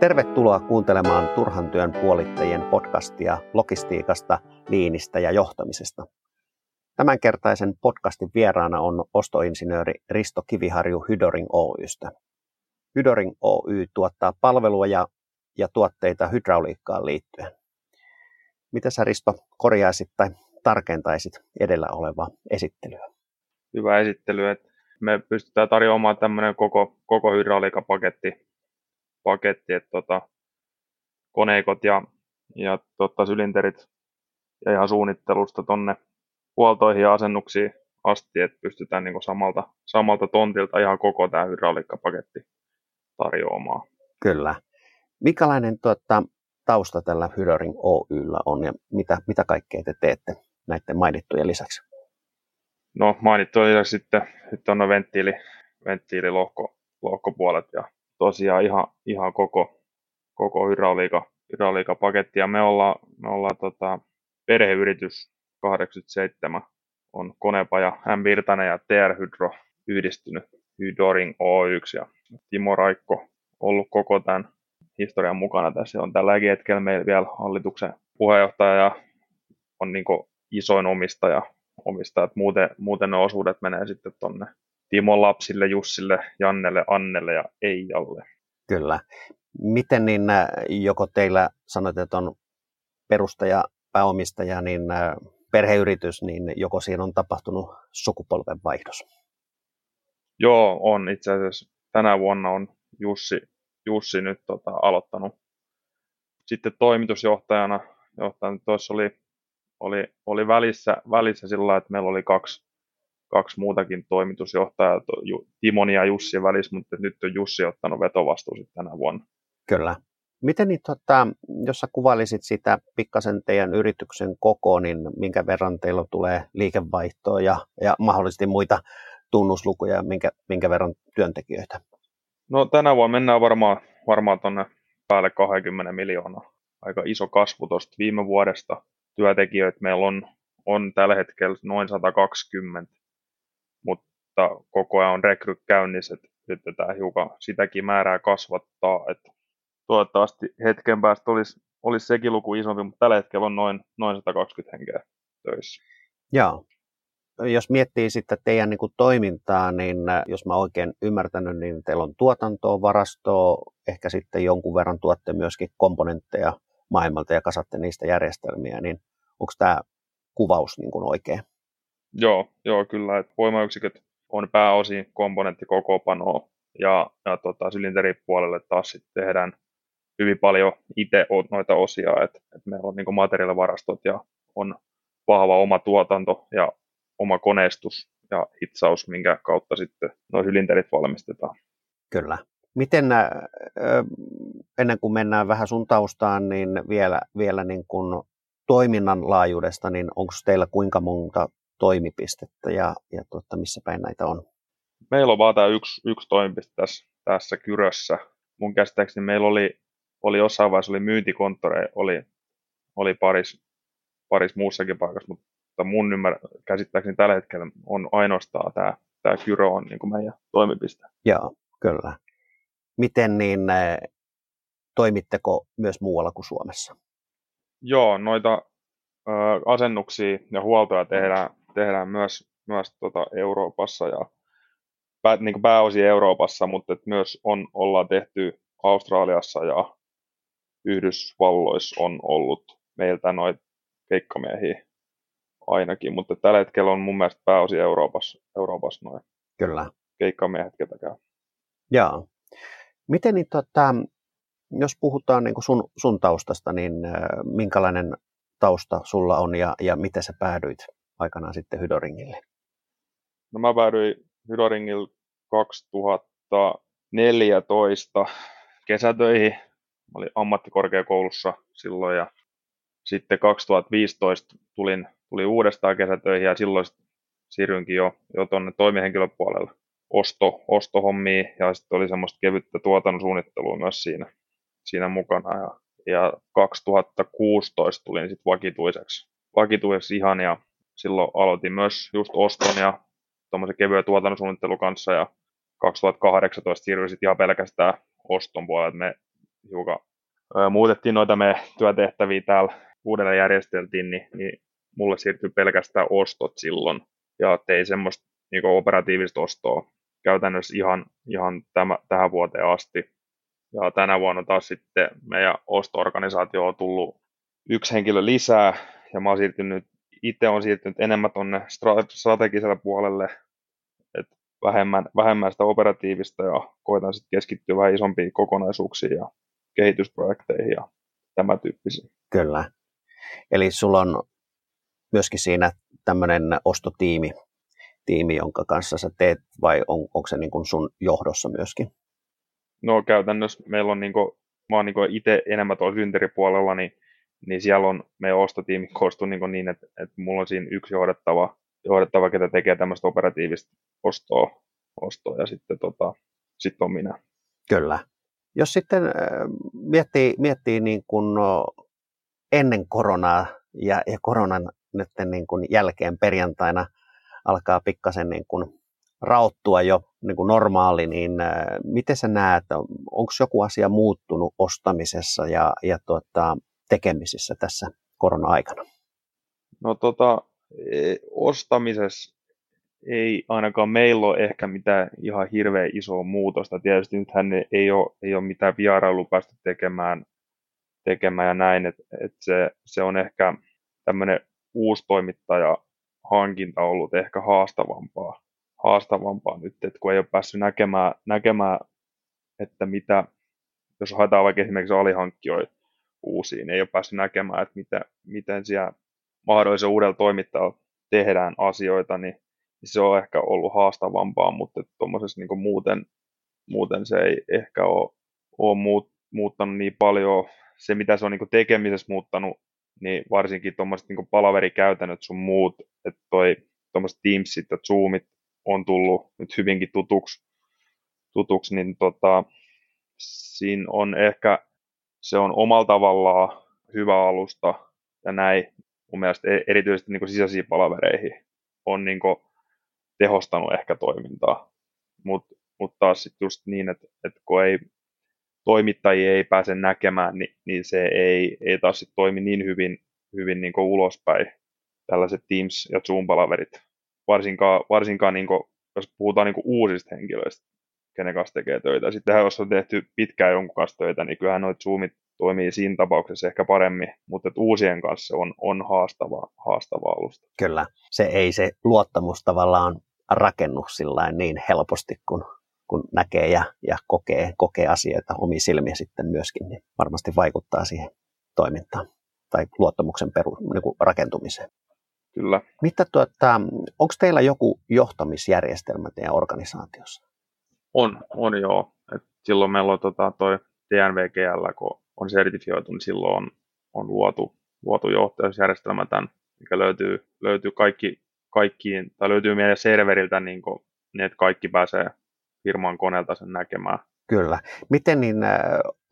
Tervetuloa kuuntelemaan Turhan työn puolittajien podcastia logistiikasta, liinistä ja johtamisesta. Tämänkertaisen podcastin vieraana on ostoinsinööri Risto Kiviharju Hydoring Oystä. Hydoring Oy tuottaa palvelua ja, ja tuotteita hydrauliikkaan liittyen. Mitä sä Risto korjaisit tai tarkentaisit edellä olevaa esittelyä? Hyvä esittely, me pystytään tarjoamaan tämmöinen koko, koko hydrauliikapaketti paketti, että tota, koneikot ja, ja tota, sylinterit ja ihan suunnittelusta tonne huoltoihin ja asennuksiin asti, että pystytään niin samalta, samalta tontilta ihan koko tämä hydrauliikkapaketti tarjoamaan. Kyllä. Mikälainen tuota, tausta tällä Hydoring Oyllä on ja mitä, mitä kaikkea te teette näiden mainittujen lisäksi? No mainittujen lisäksi sitten, sitten on venttiili, venttiililohko, lohkopuolet ja tosiaan ihan, ihan koko, koko hydrauliika, hydrauliikapaketti. Ja me ollaan, me ollaan tota, perheyritys 87 on Konepaja M. Virtanen ja TR Hydro yhdistynyt Hydoring O1 ja Timo Raikko ollut koko tämän historian mukana tässä. On tällä hetkellä meillä vielä hallituksen puheenjohtaja ja on niin isoin omistaja, omistaja. Muuten, muuten ne osuudet menee sitten tuonne Timon lapsille, Jussille, Jannelle, Annelle ja Eijalle. Kyllä. Miten niin äh, joko teillä sanot, että on perustaja, pääomistaja, niin äh, perheyritys, niin joko siinä on tapahtunut sukupolvenvaihdos? Joo, on. Itse asiassa tänä vuonna on Jussi, Jussi nyt tota, aloittanut sitten toimitusjohtajana. Johtajan, tuossa oli, oli, oli välissä, välissä sillä että meillä oli kaksi kaksi muutakin toimitusjohtajaa, Timon ja Jussi välissä, mutta nyt on Jussi ottanut vetovastuu sitten tänä vuonna. Kyllä. Miten niin, tota, jos sä kuvailisit sitä pikkasen teidän yrityksen koko, niin minkä verran teillä tulee liikevaihtoa ja, ja mahdollisesti muita tunnuslukuja, minkä, minkä verran työntekijöitä? No tänä vuonna mennään varmaan, varmaan tuonne päälle 20 miljoonaa. Aika iso kasvu tuosta viime vuodesta. Työntekijöitä meillä on, on tällä hetkellä noin 120 mutta koko ajan on rekry käynnissä, että yritetään hiukan sitäkin määrää kasvattaa, että toivottavasti hetken päästä olisi, olisi sekin luku isompi, mutta tällä hetkellä on noin, noin 120 henkeä töissä. Joo. Jos miettii sitten teidän niin kuin toimintaa, niin äh, jos mä oikein ymmärtänyt, niin teillä on tuotantoa, varastoa, ehkä sitten jonkun verran tuotte myöskin komponentteja maailmalta ja kasatte niistä järjestelmiä, niin onko tämä kuvaus niin kuin oikein? Joo, joo kyllä. Että voimayksiköt on pääosin komponenttikokoopanoa ja, ja tota, sylinteripuolelle taas sitten tehdään hyvin paljon itse noita osia, että, että meillä on niin materiaalivarastot ja on vahva oma tuotanto ja oma koneistus ja hitsaus, minkä kautta sitten nuo sylinterit valmistetaan. Kyllä. Miten ennen kuin mennään vähän sun taustaan, niin vielä, vielä niin kuin toiminnan laajuudesta, niin onko teillä kuinka monta toimipistettä ja, ja tuota, missä päin näitä on? Meillä on vaan tämä yksi, yksi toimipiste tässä, tässä Kyrössä. Mun käsittääkseni meillä oli, oli jossain vaiheessa oli myyntikonttoreja, oli, oli paris, paris muussakin paikassa, mutta mun ymmär, käsittääkseni tällä hetkellä on ainoastaan tämä, tämä Kyrö on niin kuin meidän toimipiste. Joo, kyllä. Miten niin, toimitteko myös muualla kuin Suomessa? Joo, noita ö, asennuksia ja huoltoja tehdään, tehdään myös, myös tota Euroopassa ja pää, niin kuin pääosin Euroopassa, mutta et myös on, ollaan tehty Australiassa ja Yhdysvalloissa on ollut meiltä noita keikkamiehiä ainakin, mutta tällä hetkellä on mun mielestä pääosin Euroopassa, Euroopassa noin Kyllä. keikkamiehet, ketä käy. Joo. Miten niin, tota, jos puhutaan niin sun, sun taustasta, niin äh, minkälainen tausta sulla on ja, ja miten sä päädyit aikanaan sitten Hydoringille? No mä päädyin Hydoringille 2014 kesätöihin. Mä olin ammattikorkeakoulussa silloin ja sitten 2015 tulin, tulin uudestaan kesätöihin ja silloin siirryinkin jo, jo tuonne toimihenkilöpuolelle osto, ostohommiin ja sitten oli semmoista kevyttä tuotannon suunnittelua myös siinä, siinä mukana. Ja, ja 2016 tulin sitten vakituiseksi, vakituiseksi ihan ja silloin aloitin myös just oston ja tuommoisen kevyen tuotantosuunnittelun kanssa ja 2018 siirryin sitten ihan pelkästään oston puolelle. Me hiukan muutettiin noita me työtehtäviä täällä uudelleen järjesteltiin, niin, niin mulle siirtyi pelkästään ostot silloin ja tein semmoista niin operatiivista ostoa käytännössä ihan, ihan tämä, tähän vuoteen asti. Ja tänä vuonna taas sitten meidän osto-organisaatio on tullut yksi henkilö lisää ja mä oon siirtynyt, itse on siirtynyt enemmän tuonne strategiselle puolelle, että vähemmän, vähemmän sitä operatiivista ja koitan sitten keskittyä vähän isompiin kokonaisuuksiin ja kehitysprojekteihin ja tämä tyyppisiin. Kyllä. Eli sulla on myöskin siinä tämmöinen ostotiimi, tiimi, jonka kanssa sä teet, vai on, onko se niin kuin sun johdossa myöskin? No käytännössä meillä on, niin kuin, mä oon niin itse enemmän tuolla synteripuolella, niin, niin siellä on meidän ostotiimi koostuu niin, niin että, että mulla on siinä yksi johdettava, johdettava ketä tekee tämmöistä operatiivista ostoa, ostoa ja sitten tota, sit on minä. Kyllä. Jos sitten miettii, miettii niin kuin ennen koronaa ja, ja koronan nyt niin kuin jälkeen perjantaina alkaa pikkasen niin kuin rauttua jo niin kuin normaali, niin äh, miten sä näet, onko joku asia muuttunut ostamisessa ja, ja tuota, tekemisissä tässä korona-aikana? No tota, e, ostamisessa ei ainakaan meillä ole ehkä mitään ihan hirveän isoa muutosta. Tietysti nythän ei ole, ei ole mitään vierailua päästy tekemään, tekemään ja näin, että et se, se on ehkä tämmöinen uusi toimittaja hankinta ollut ehkä haastavampaa, haastavampaa nyt, että kun ei ole päässyt näkemään, näkemään että mitä, jos haetaan vaikka esimerkiksi alihankkijoita uusiin, ei ole päässyt näkemään, että mitä, miten siellä mahdollisen uudella toimittajalla tehdään asioita, niin se on ehkä ollut haastavampaa, mutta tuommoisessa niin muuten, muuten se ei ehkä ole, ole muut, muuttanut niin paljon. Se, mitä se on niin tekemisessä muuttanut, niin varsinkin tuommoiset niin palaverikäytännöt sun muut, että toi tuommoiset Teamsit ja Zoomit on tullut nyt hyvinkin tutuksi, tutuksi niin tota, siinä on ehkä, se on omalla tavallaan hyvä alusta ja näin mun mielestä e-, erityisesti niin sisäisiin palavereihin on niin tehostanut ehkä toimintaa. Mutta mut taas sitten just niin, että, että kun ei, toimittajia ei pääse näkemään, niin, niin se ei, ei taas sit toimi niin hyvin, hyvin niin ulospäin, tällaiset Teams- ja Zoom-palaverit. Varsinkaan, varsinkaan niin kuin, jos puhutaan niin uusista henkilöistä, kenen kanssa tekee töitä. Sitten jos on tehty pitkään jonkun kanssa töitä, niin kyllähän noita Zoomit toimii siinä tapauksessa ehkä paremmin, mutta että uusien kanssa on, on haastava, haastava alusta. Kyllä, se ei se luottamus tavallaan rakennu niin helposti, kun, kun näkee ja, ja kokee, kokee asioita omi silmiä sitten myöskin, niin varmasti vaikuttaa siihen toimintaan tai luottamuksen peru, niin kuin rakentumiseen. Kyllä. Mitä tuota, onko teillä joku johtamisjärjestelmä teidän organisaatiossa? On, on joo. Et silloin meillä on tota, toi DNVGL, kun on sertifioitu, niin silloin on, on luotu, luotu johtajusjärjestelmä tämän, mikä löytyy, löytyy kaikki, kaikkiin, tai löytyy meidän serveriltä, niin, kuin, niin että kaikki pääsee firman koneelta sen näkemään. Kyllä. Miten niin, äh,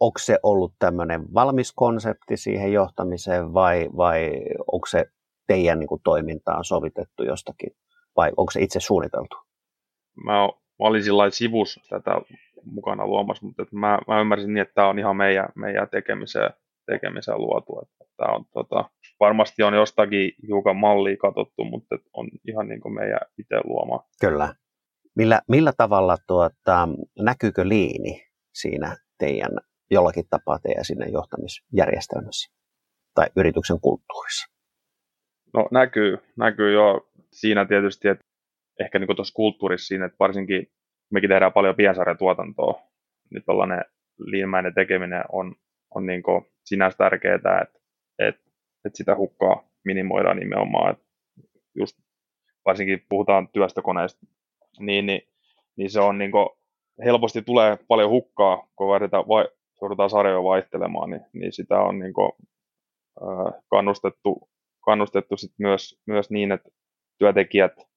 onko se ollut tämmöinen valmis konsepti siihen johtamiseen vai, vai onko se teidän niin kuin, toimintaan sovitettu jostakin vai onko se itse suunniteltu? Mä, mä olin sillä sivus tätä mukana luomassa, mutta että mä, mä, ymmärsin niin, että tämä on ihan meidän, meidän tekemiseen, tekemiseen luotu. Että tämä on, tota, varmasti on jostakin hiukan mallia katsottu, mutta on ihan niin kuin meidän itse luoma. Kyllä. Millä, millä tavalla tuota, näkyykö liini siinä teidän jollakin tapaa teidän sinne johtamisjärjestelmässä tai yrityksen kulttuurissa? No näkyy, näkyy jo siinä tietysti, että ehkä niin tuossa kulttuurissa siinä, että varsinkin mekin tehdään paljon piensarjatuotantoa, niin tällainen liimäinen tekeminen on, on niin sinänsä tärkeää, että, että, että sitä hukkaa minimoidaan nimenomaan, että just varsinkin puhutaan työstökoneista, niin, niin, niin se on niin kuin, helposti tulee paljon hukkaa, kun vaihdetaan, vai, joudutaan sarjoja vaihtelemaan, niin, niin sitä on niin kuin, äh, kannustettu, kannustettu sit myös, myös niin, että työntekijät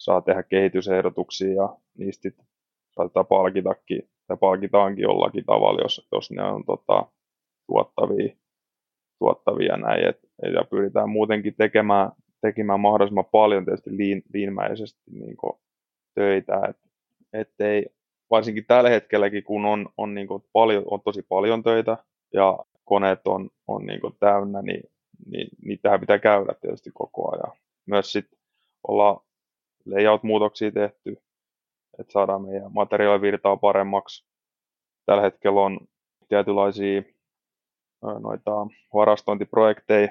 saa tehdä kehitysehdotuksia ja niistä sit saatetaan palkitakin, tai palkitaankin jollakin tavalla, jos, jos ne on tota, tuottavia, tuottavia näin, et, ja pyritään muutenkin tekemään, tekemään mahdollisimman paljon tietysti liin, liinmäisesti niin töitä, et, ettei, varsinkin tällä hetkelläkin, kun on, on, niin kuin paljon, on tosi paljon töitä ja koneet on, on niin kuin täynnä, niin, niin niitähän pitää käydä tietysti koko ajan. Myös ollaan layout-muutoksia tehty, että saadaan meidän materiaalivirtaa paremmaksi. Tällä hetkellä on tietynlaisia noita varastointiprojekteja,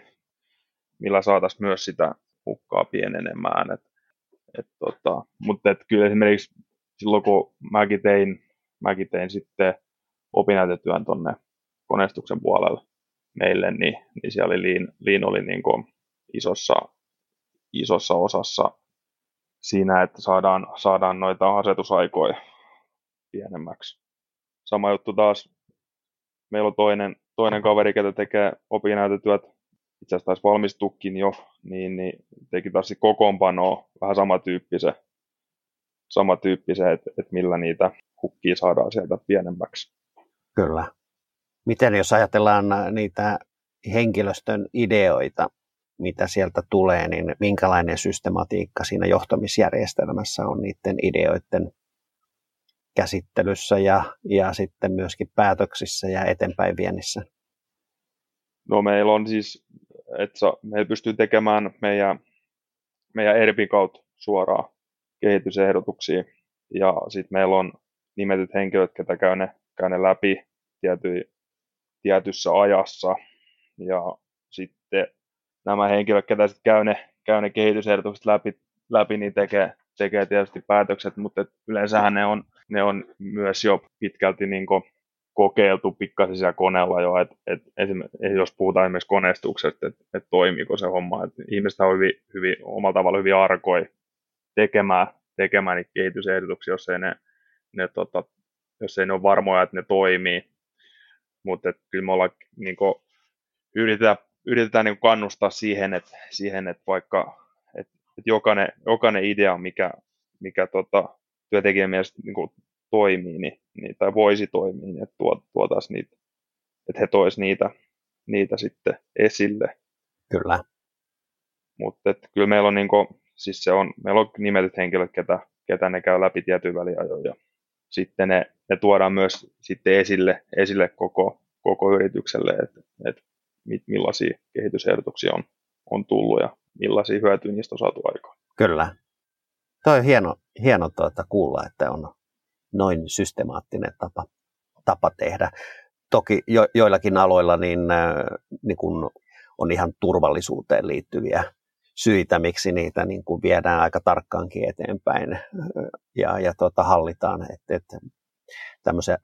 millä saataisiin myös sitä hukkaa pienenemään. Et, et tota, mutta et kyllä esimerkiksi silloin kun mäkin tein, mäkin tein sitten opinnäytetyön tuonne koneistuksen puolelle meille, niin, niin siellä oli Lean oli niin isossa, isossa osassa siinä, että saadaan, saadaan noita asetusaikoja pienemmäksi. Sama juttu taas, meillä on toinen, toinen kaveri, joka tekee opinnäytetyöt, itse asiassa taisi valmistukin jo, niin, niin teki taas kokoonpanoa vähän samantyyppisen, samantyyppisen että, että millä niitä hukkia saadaan sieltä pienemmäksi. Kyllä. Miten jos ajatellaan niitä henkilöstön ideoita, mitä sieltä tulee, niin minkälainen systematiikka siinä johtamisjärjestelmässä on niiden ideoiden käsittelyssä ja, ja sitten myöskin päätöksissä ja eteenpäin viennissä? No meillä on siis, että me pystyy tekemään meidän, meidän ERPin kautta suoraan kehitysehdotuksia ja sitten meillä on nimetyt henkilöt, ketä käy ne, käy ne läpi tiety, tietyssä ajassa ja nämä henkilöt, ketä sitten käy ne, käy ne kehitysehdotukset läpi, läpi niin tekee, tekee tietysti päätökset, mutta yleensähän ne on, ne on myös jo pitkälti niin kokeiltu pikkasen siellä koneella jo, että et esimerkiksi, jos puhutaan esimerkiksi koneistuksesta, että et toimiiko se homma, että ihmiset on hyvin, hyvin, omalla tavalla hyvin arkoi tekemään, tekemään niitä kehitysehdotuksia, jos ei ne, ne tota, jos ei ne ole varmoja, että ne toimii, mutta kyllä me ollaan niin kuin, yritetään yritetään niin kannustaa siihen, että, siihen, että vaikka että, että jokainen, jokainen idea, mikä, mikä tota, työntekijän mielestä niin kuin toimii niin, niin, tai voisi toimia, niin että tuot, tuotaisiin niitä, että he toisivat niitä, niitä sitten esille. Kyllä. Mutta kyllä meillä on, niin kuin, siis se on, meillä on nimetyt henkilöt, ketä, ketä ne käy läpi tietyn väliajoin ja sitten ne, ne tuodaan myös sitten esille, esille koko, koko yritykselle, että, että millaisia kehitysehdotuksia on, on tullut ja millaisia hyötyjä niistä on saatu aikaan. Kyllä. Tuo on hieno, hieno tuota kuulla, että on noin systemaattinen tapa, tapa tehdä. Toki jo, joillakin aloilla niin, äh, niin kun on ihan turvallisuuteen liittyviä syitä, miksi niitä niin kuin viedään aika tarkkaankin eteenpäin äh, ja, ja tuota, hallitaan, että, että tämmöisiä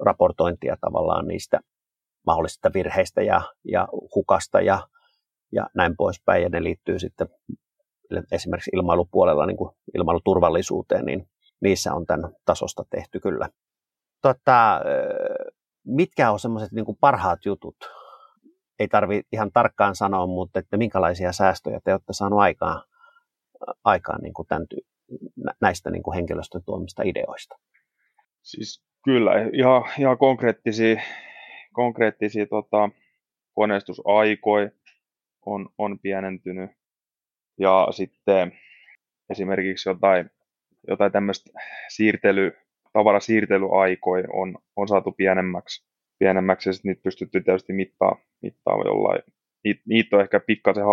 raportointia tavallaan niistä mahdollisista virheistä ja, ja hukasta ja, ja näin poispäin. Ja ne liittyy sitten esimerkiksi ilmailupuolella niin kuin ilmailuturvallisuuteen, niin niissä on tämän tasosta tehty kyllä. Tota, mitkä on semmoiset niin parhaat jutut? Ei tarvi ihan tarkkaan sanoa, mutta että minkälaisia säästöjä te olette saaneet aikaan, aikaan niin kuin tämän, näistä niin kuin henkilöstön tuomista ideoista? Siis kyllä, ihan, ihan konkreettisia konkreettisia tota, koneistusaikoja on, on pienentynyt. Ja sitten esimerkiksi jotain, jotain tämmöistä siirtely, tavarasiirtelyaikoja on, on saatu pienemmäksi, pienemmäksi ja sitten niitä pystytty tietysti mittaa, mittaa jollain. Niitä, niitä on ehkä pikkasen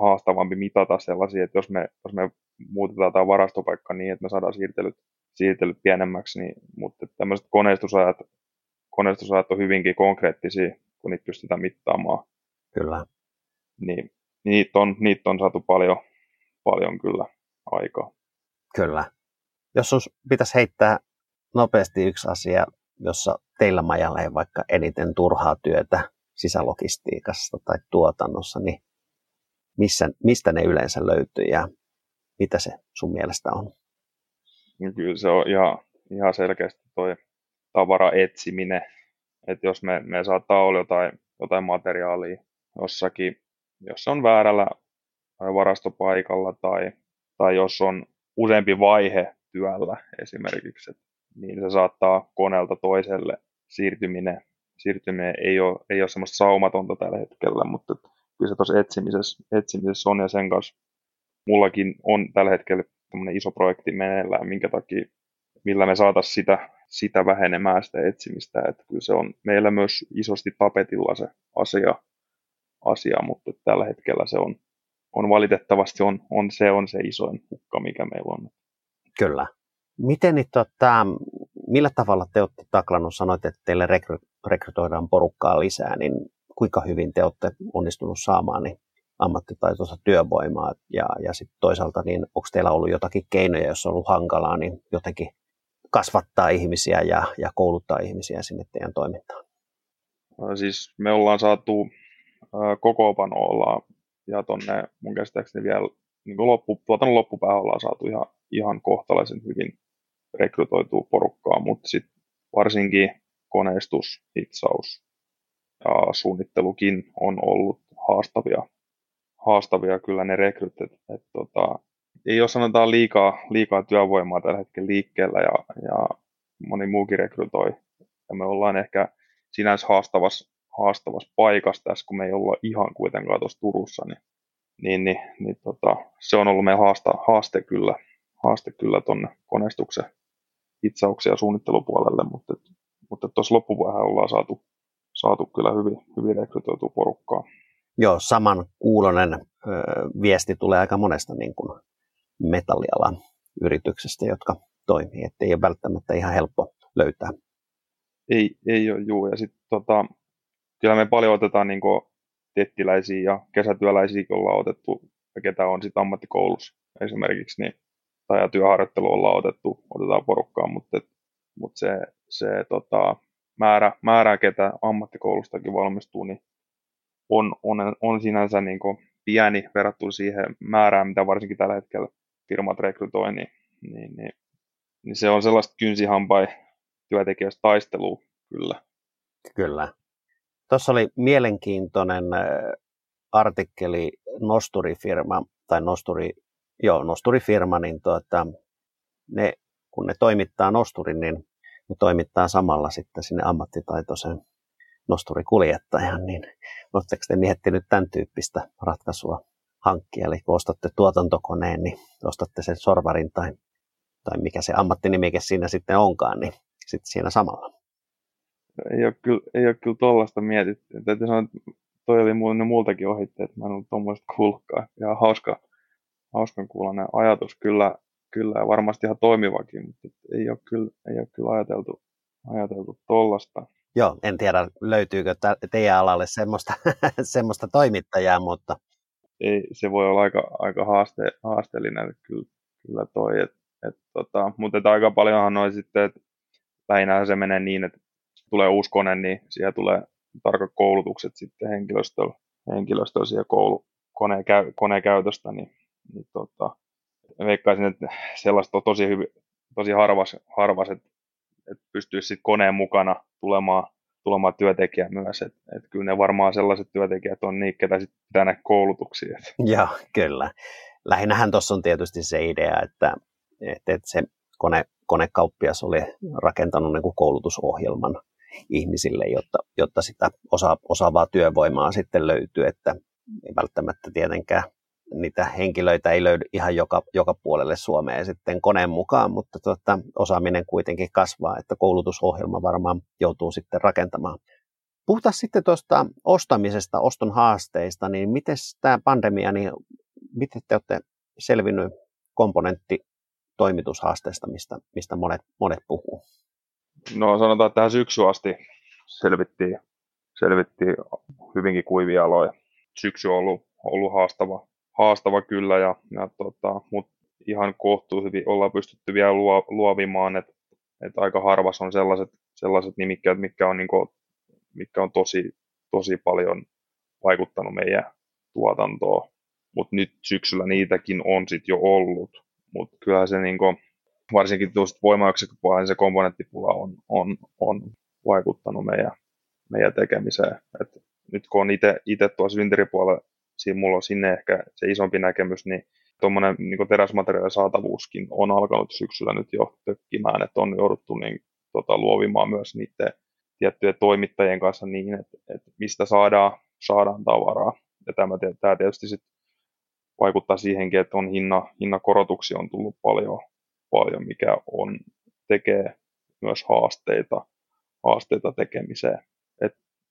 haastavampi mitata sellaisia, että jos me, jos me muutetaan tämä varastopaikka niin, että me saadaan siirtelyt, siirtelyt pienemmäksi, niin, mutta tämmöiset koneistusajat koneistusajat on hyvinkin konkreettisia, kun niitä pystytään mittaamaan. Kyllä. Niin, niitä, on, niitä on saatu paljon, paljon kyllä aikaa. Kyllä. Jos sinun pitäisi heittää nopeasti yksi asia, jossa teillä majalla ei vaikka eniten turhaa työtä sisälogistiikassa tai tuotannossa, niin missä, mistä ne yleensä löytyy ja mitä se sun mielestä on? No kyllä se on ihan, ihan selkeästi toi tavaraetsiminen. Että jos me, me saattaa olla jotain, jotain materiaalia jossakin, jos on väärällä varastopaikalla tai, tai jos on useampi vaihe työllä esimerkiksi, et, niin se saattaa koneelta toiselle siirtyminen, siirtyminen ei ole, ei ole semmoista saumatonta tällä hetkellä, mutta kyllä se tuossa etsimisessä, etsimisessä on ja sen kanssa mullakin on tällä hetkellä iso projekti meneillään, minkä takia millä me saataisiin sitä, sitä vähenemään sitä etsimistä. Että kyllä se on meillä myös isosti tapetilla se asia, asia mutta tällä hetkellä se on, on valitettavasti on, on, se on se isoin hukka, mikä meillä on. Kyllä. Miten niin, tota, millä tavalla te olette taklannut, sanoit, että teille rekry, rekrytoidaan porukkaa lisää, niin kuinka hyvin te olette onnistunut saamaan niin ammattitaitoista työvoimaa ja, ja sitten toisaalta niin onko teillä ollut jotakin keinoja, jos on ollut hankalaa, niin jotenkin kasvattaa ihmisiä ja, ja kouluttaa ihmisiä sinne teidän toimintaan? Siis me ollaan saatu kokoopano ollaan ja tonne mun käsittääkseni vielä niin loppu, tuotannon loppupäähän ollaan saatu ihan, ihan kohtalaisen hyvin rekrytoitua porukkaa, mutta sitten varsinkin koneistus, hitsaus ja suunnittelukin on ollut haastavia, haastavia kyllä ne rekryt. Et, et, tota, ei ole sanotaan liikaa, liikaa työvoimaa tällä hetkellä liikkeellä ja, ja moni muukin rekrytoi. Ja me ollaan ehkä sinänsä haastavassa, haastavassa paikassa tässä, kun me ei olla ihan kuitenkaan tuossa Turussa, niin, niin, niin, niin tota, se on ollut meidän haasta, haaste kyllä, haaste kyllä tuonne koneistuksen hitsauksia suunnittelupuolelle, mutta, mutta tuossa loppuvaiheessa ollaan saatu, saatu kyllä hyvin, hyvin rekrytoitua porukkaa. Joo, saman kuulonen viesti tulee aika monesta niin kuin metallialan yrityksestä, jotka toimii, että ei ole välttämättä ihan helppo löytää. Ei, ei ole, juu. Ja sitten tota, kyllä me paljon otetaan niin tettiläisiä ja kesätyöläisiä, ollaan otettu, ja ketä on sitten ammattikoulussa esimerkiksi, niin, tai työharjoittelu ollaan otettu, otetaan porukkaa, mutta, mutta se, se tota, määrä, määrä, ketä ammattikoulustakin valmistuu, niin on, on, on sinänsä niin pieni verrattuna siihen määrään, mitä varsinkin tällä hetkellä firmat rekrytoi, niin, niin, niin, niin se on sellaista kynsihampai työntekijöistä taistelua kyllä. Kyllä. Tuossa oli mielenkiintoinen artikkeli Nosturifirma, tai Nosturi, joo, Nosturifirma, niin tuota, ne, kun ne toimittaa Nosturin, niin ne toimittaa samalla sitten sinne ammattitaitoisen nosturikuljettajan, niin oletteko te miettinyt tämän tyyppistä ratkaisua hankkia, eli kun ostatte tuotantokoneen, niin ostatte sen sorvarin tai, tai mikä se ammattinimike siinä sitten onkaan, niin sitten siinä samalla. Ei ole kyllä, ei ole kyllä tollaista mietitty. Täytyy sanoa, että toi oli mulle ne muultakin ohitteet, mä en ollut tuommoista kuullutkaan. Ja hauska, hauskan kuulonen ajatus kyllä, kyllä ja varmasti ihan toimivakin, mutta ei ole kyllä, ei ole kyllä ajateltu, ajateltu tollasta. Joo, en tiedä löytyykö teidän alalle semmoista, semmoista toimittajaa, mutta... Ei, se voi olla aika, aika haaste, haasteellinen kyllä, kyllä toi, et, et, tota, mutta et aika paljonhan noin sitten, että lähinnä se menee niin, että tulee uusi kone, niin siellä tulee tarkat koulutukset sitten henkilöstöllä, henkilöstöllä siellä koulu, koneen, käy, koneen käytöstä, niin, niin tota, veikkaisin, että sellaista on tosi, hyvin, tosi harvas, harvas että että pystyisi sitten koneen mukana tulemaan, tulemaan työntekijä myös. Että et kyllä ne varmaan sellaiset työntekijät on niitä, ketä sitten pitää koulutuksia. Joo, kyllä. Lähinnähän tuossa on tietysti se idea, että, että, että se kone, konekauppias oli rakentanut niin kuin koulutusohjelman ihmisille, jotta, jotta sitä osa, osaavaa työvoimaa sitten löytyy, että ei välttämättä tietenkään niitä henkilöitä ei löydy ihan joka, joka puolelle Suomeen sitten koneen mukaan, mutta tuota, osaaminen kuitenkin kasvaa, että koulutusohjelma varmaan joutuu sitten rakentamaan. Puhutaan sitten tuosta ostamisesta, oston haasteista, niin miten tämä pandemia, niin miten te olette selvinnyt komponentti toimitushaasteesta, mistä, mistä monet, monet puhuu? No sanotaan, että tähän syksy asti selvittiin, selvittiin hyvinkin kuivia aloja. Syksy on ollut, ollut haastava, haastava kyllä, ja, ja tota, mutta ihan kohtuu hyvin ollaan pystytty vielä luo, luovimaan, että et aika harvas on sellaiset, sellaiset nimikkeet, mitkä on, niinku, mitkä on tosi, tosi paljon vaikuttanut meidän tuotantoon. Mutta nyt syksyllä niitäkin on sitten jo ollut. Mutta kyllä se niinku, varsinkin tuosta voimayksikköpuolella niin se komponenttipula on, on, on vaikuttanut meidän, meidän tekemiseen. Et nyt kun on itse tuossa synteripuolella siinä mulla on sinne ehkä se isompi näkemys, niin tuommoinen niin teräsmateriaalin saatavuuskin on alkanut syksyllä nyt jo tökkimään, että on jouduttu niin, tota, luovimaan myös niiden tiettyjen toimittajien kanssa niin, että, että mistä saadaan, saadaan tavaraa. Ja tämä, tämä tietysti sit vaikuttaa siihenkin, että on hinna, hinnakorotuksia on tullut paljon, paljon, mikä on tekee myös haasteita, haasteita tekemiseen.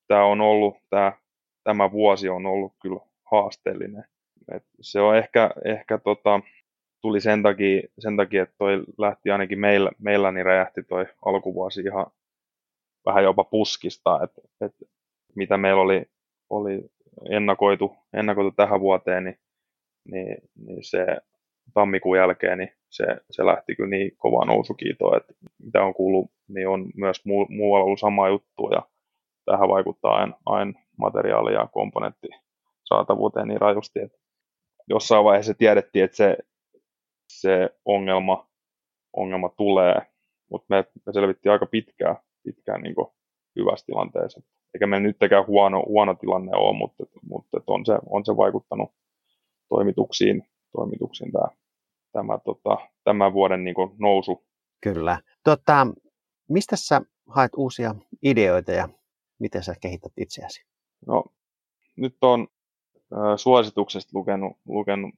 Tämä on ollut, tämä, tämä vuosi on ollut kyllä haasteellinen. Et se on ehkä, ehkä tota, tuli sen takia, sen takia, että toi lähti ainakin meillä, meillä niin räjähti toi alkuvuosi ihan vähän jopa puskista, että, että mitä meillä oli, oli ennakoitu, ennakoitu tähän vuoteen, niin, niin, niin se tammikuun jälkeen niin se, se lähti kyllä niin kova nousukiito, että mitä on kuullut, niin on myös muu, muualla ollut sama juttu ja tähän vaikuttaa aina, aina materiaali- ja komponentti saatavuuteen niin rajusti, että jossain vaiheessa tiedettiin, että se, se ongelma, ongelma tulee, mutta me, me selvittiin aika pitkään, pitkään niin hyvässä tilanteessa. Eikä me nytkään huono, huono tilanne ole, mutta, mutta on, se, on se vaikuttanut toimituksiin, toimituksiin tämä, tämä, tota, tämän vuoden niin nousu. Kyllä. Tota, mistä sä haet uusia ideoita ja miten sä kehität itseäsi? No, nyt on suosituksesta lukenut, lukenut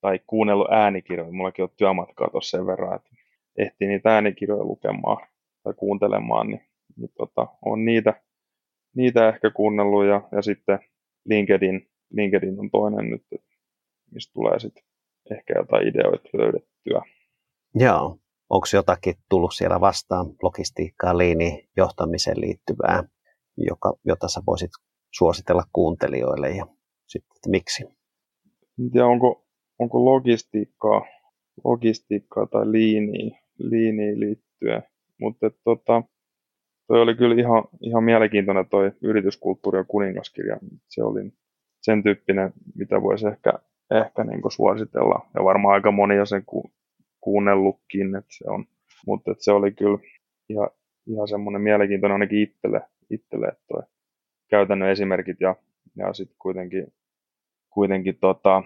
tai kuunnellut äänikirjoja. Mullakin on työmatkaa tuossa sen verran, että ehtii niitä äänikirjoja lukemaan tai kuuntelemaan, niin, niin tota, on niitä, niitä ehkä kuunnellut ja, ja sitten LinkedIn, LinkedIn on toinen nyt, mistä tulee sitten ehkä jotain ideoita löydettyä. Joo. Onko jotakin tullut siellä vastaan logistiikkaan, liini, johtamiseen liittyvää, joka, jota sä voisit suositella kuuntelijoille ja sitten, että miksi? En tiedä, onko, onko logistiikkaa, logistiikkaa tai liiniin, liiniin liittyen, mutta tota, toi oli kyllä ihan, ihan mielenkiintoinen toi yrityskulttuuri ja kuningaskirja. Se oli sen tyyppinen, mitä voisi ehkä, ehkä niin suositella. Ja varmaan aika moni on sen ku, kuunnellutkin, että se on. Mutta se oli kyllä ihan, ihan semmoinen mielenkiintoinen ainakin itselle, itselle toi käytännön esimerkit ja, ja sitten kuitenkin, kuitenkin tota...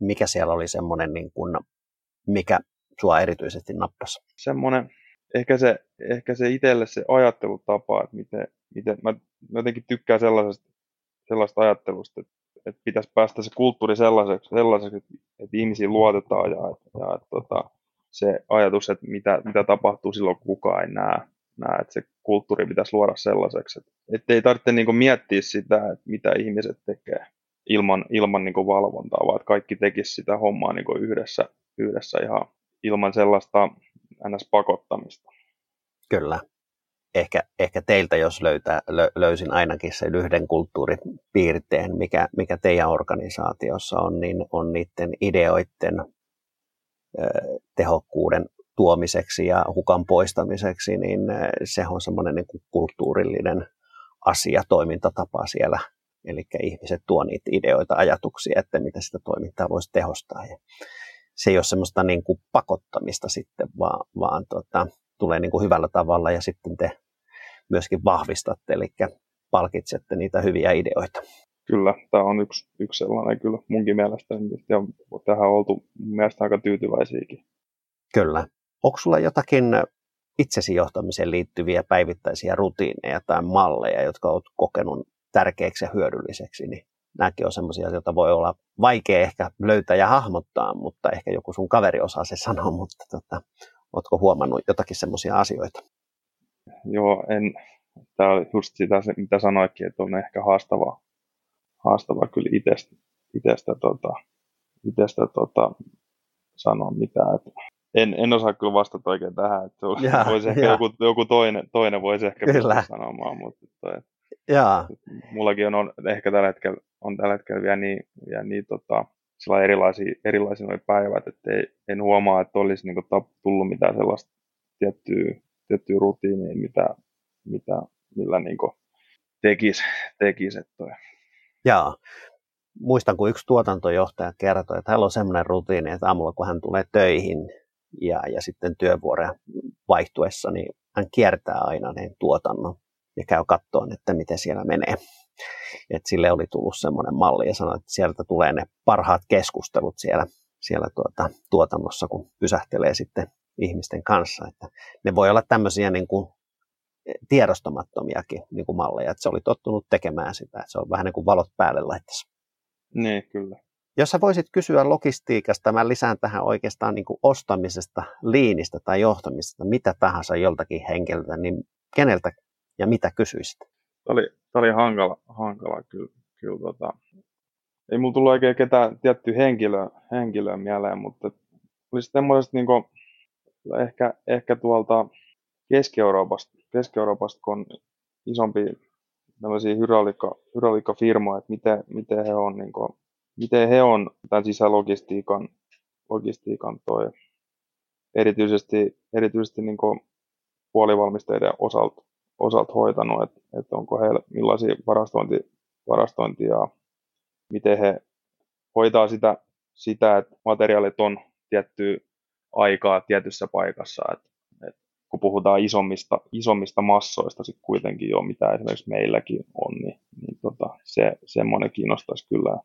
Mikä siellä oli semmoinen, niin kun, mikä sua erityisesti nappasi? Semmoinen, ehkä se, ehkä se itselle se ajattelutapa, että miten, miten mä, mä jotenkin tykkään sellaisesta, sellaista ajattelusta, että, että pitäisi päästä se kulttuuri sellaiseksi, sellaiseksi että, että ihmisiin luotetaan ja, ja että, tota, se ajatus, että mitä, mitä tapahtuu silloin, kun kukaan ei näe, näe että se kulttuuri pitäisi luoda sellaiseksi, että, ei tarvitse niin kuin miettiä sitä, että mitä ihmiset tekee ilman, ilman niin kuin valvontaa, vaan että kaikki tekisi sitä hommaa niin kuin yhdessä, yhdessä ihan ilman sellaista ns. pakottamista. Kyllä. Ehkä, ehkä teiltä, jos löytää, lö, löysin ainakin sen yhden kulttuuripiirteen, mikä, mikä teidän organisaatiossa on, niin on niiden ideoiden tehokkuuden tuomiseksi ja hukan poistamiseksi, niin se on semmoinen niin kuin kulttuurillinen asia, toimintatapa siellä. Eli ihmiset tuo niitä ideoita, ajatuksia, että miten sitä toimintaa voisi tehostaa. Ja se ei ole semmoista niin kuin pakottamista sitten, vaan, vaan tota, tulee niin kuin hyvällä tavalla ja sitten te myöskin vahvistatte, eli palkitsette niitä hyviä ideoita. Kyllä, tämä on yksi, yksi sellainen kyllä munkin mielestä, ja tähän on oltu mun mielestä aika tyytyväisiäkin. Kyllä. Onko sulla jotakin itsesi johtamiseen liittyviä päivittäisiä rutiineja tai malleja, jotka olet kokenut tärkeäksi ja hyödylliseksi, niin nämäkin on sellaisia, joita voi olla vaikea ehkä löytää ja hahmottaa, mutta ehkä joku sun kaveri osaa se sanoa, mutta tota, oletko huomannut jotakin semmoisia asioita? Joo, en. Tämä on just sitä, mitä sanoitkin, että on ehkä haastavaa, haastavaa kyllä itsestä, itsestä, tota, itsestä tota, sanoa mitään. Että en, en osaa kyllä vastata oikein tähän, että ja, voisi ehkä ja. joku, joku toinen, toinen voisi ehkä kyllä. sanomaan, mutta toi, Jaa. mullakin on, on, ehkä tällä hetkellä, on tällä hetkellä vielä niin, vielä niin tota, erilaisia, erilaisia noin päivät, että ei, en huomaa, että olisi niin kuin, tullut mitään sellaista tiettyä, tiettyä rutiinia, mitä, mitä, millä niin kuin, tekisi, tekisi että toi. Jaa. Muistan, kun yksi tuotantojohtaja kertoi, että hänellä on sellainen rutiini, että aamulla kun hän tulee töihin ja, ja sitten työvuoroja vaihtuessa, niin hän kiertää aina ne tuotannon ja käy kattoon, että miten siellä menee. Et sille oli tullut semmoinen malli ja sanoi, että sieltä tulee ne parhaat keskustelut siellä, siellä tuota, tuotannossa, kun pysähtelee sitten ihmisten kanssa. Että ne voi olla tämmöisiä niin kuin tiedostamattomiakin niin kuin malleja, että se oli tottunut tekemään sitä, että se on vähän niin kuin valot päälle laittaisi. Niin, kyllä. Jos sä voisit kysyä logistiikasta, mä lisään tähän oikeastaan niin kuin ostamisesta, liinistä tai johtamisesta, mitä tahansa joltakin henkilöltä, niin keneltä ja mitä kysyisit? Tämä oli, tämä oli hankala, hankala kyllä. kyllä tota. Ei mulla tullut oikein ketään tiettyä henkilöä, henkilöä mieleen, mutta olisi semmoisesta niin ehkä, ehkä tuolta Keski-Euroopasta, Keski-Euroopasta kun on isompi tämmöisiä hydrauliikka, firmoja, että miten, miten he on, niin kuin, miten he on tämän sisälogistiikan logistiikan toi, erityisesti, erityisesti niin puolivalmisteiden osalta, osalta hoitanut, että, että onko heillä millaisia varastointi, varastointia, miten he hoitaa sitä, sitä, että materiaalit on tiettyä aikaa tietyssä paikassa, että, että kun puhutaan isommista, isommista massoista sit kuitenkin jo, mitä esimerkiksi meilläkin on, niin, niin tota, se, semmoinen kiinnostaisi kyllä.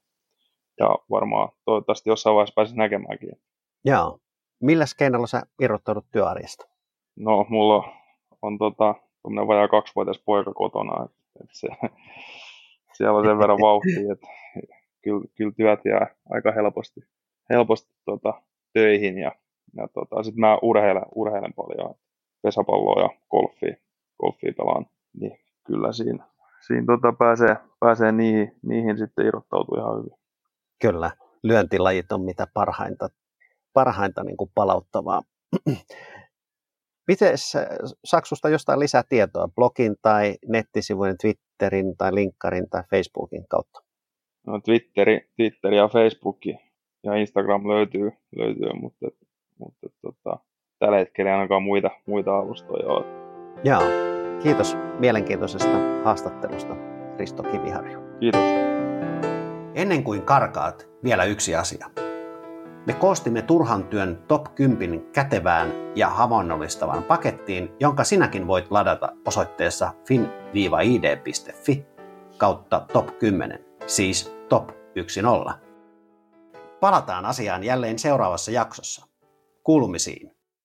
Ja varmaan toivottavasti jossain vaiheessa pääsisi näkemäänkin. Joo. Millä keinolla sä irrottaudut työarjesta? No, mulla on tota, vajaa kaksivuotias poika kotona, että, että se, siellä on sen verran vauhtia, että kyllä, kyllä työt jää aika helposti, helposti tota, töihin ja, ja tota, sitten mä urheilen, urheilen paljon pesäpalloa ja golfia, golfia pelaan, niin kyllä siinä, siinä tota pääsee, pääsee niihin, niihin sitten irrottautuu ihan hyvin. Kyllä, lyöntilajit on mitä parhainta, parhainta niin kuin palauttavaa. Miten Saksusta jostain lisää tietoa blogin tai nettisivujen, Twitterin tai linkkarin tai Facebookin kautta? No, Twitteri, Twitteri ja Facebook ja Instagram löytyy, löytyy mutta, mutta tota, tällä hetkellä ei ainakaan muita, muita alustoja ole. Joo, kiitos mielenkiintoisesta haastattelusta, Risto Kiviharju. Kiitos. Ennen kuin karkaat, vielä yksi asia. Me koostimme turhan työn top 10 kätevään ja havainnollistavaan pakettiin, jonka sinäkin voit ladata osoitteessa fin-id.fi kautta top 10, siis top 10. Palataan asiaan jälleen seuraavassa jaksossa. Kuulumisiin.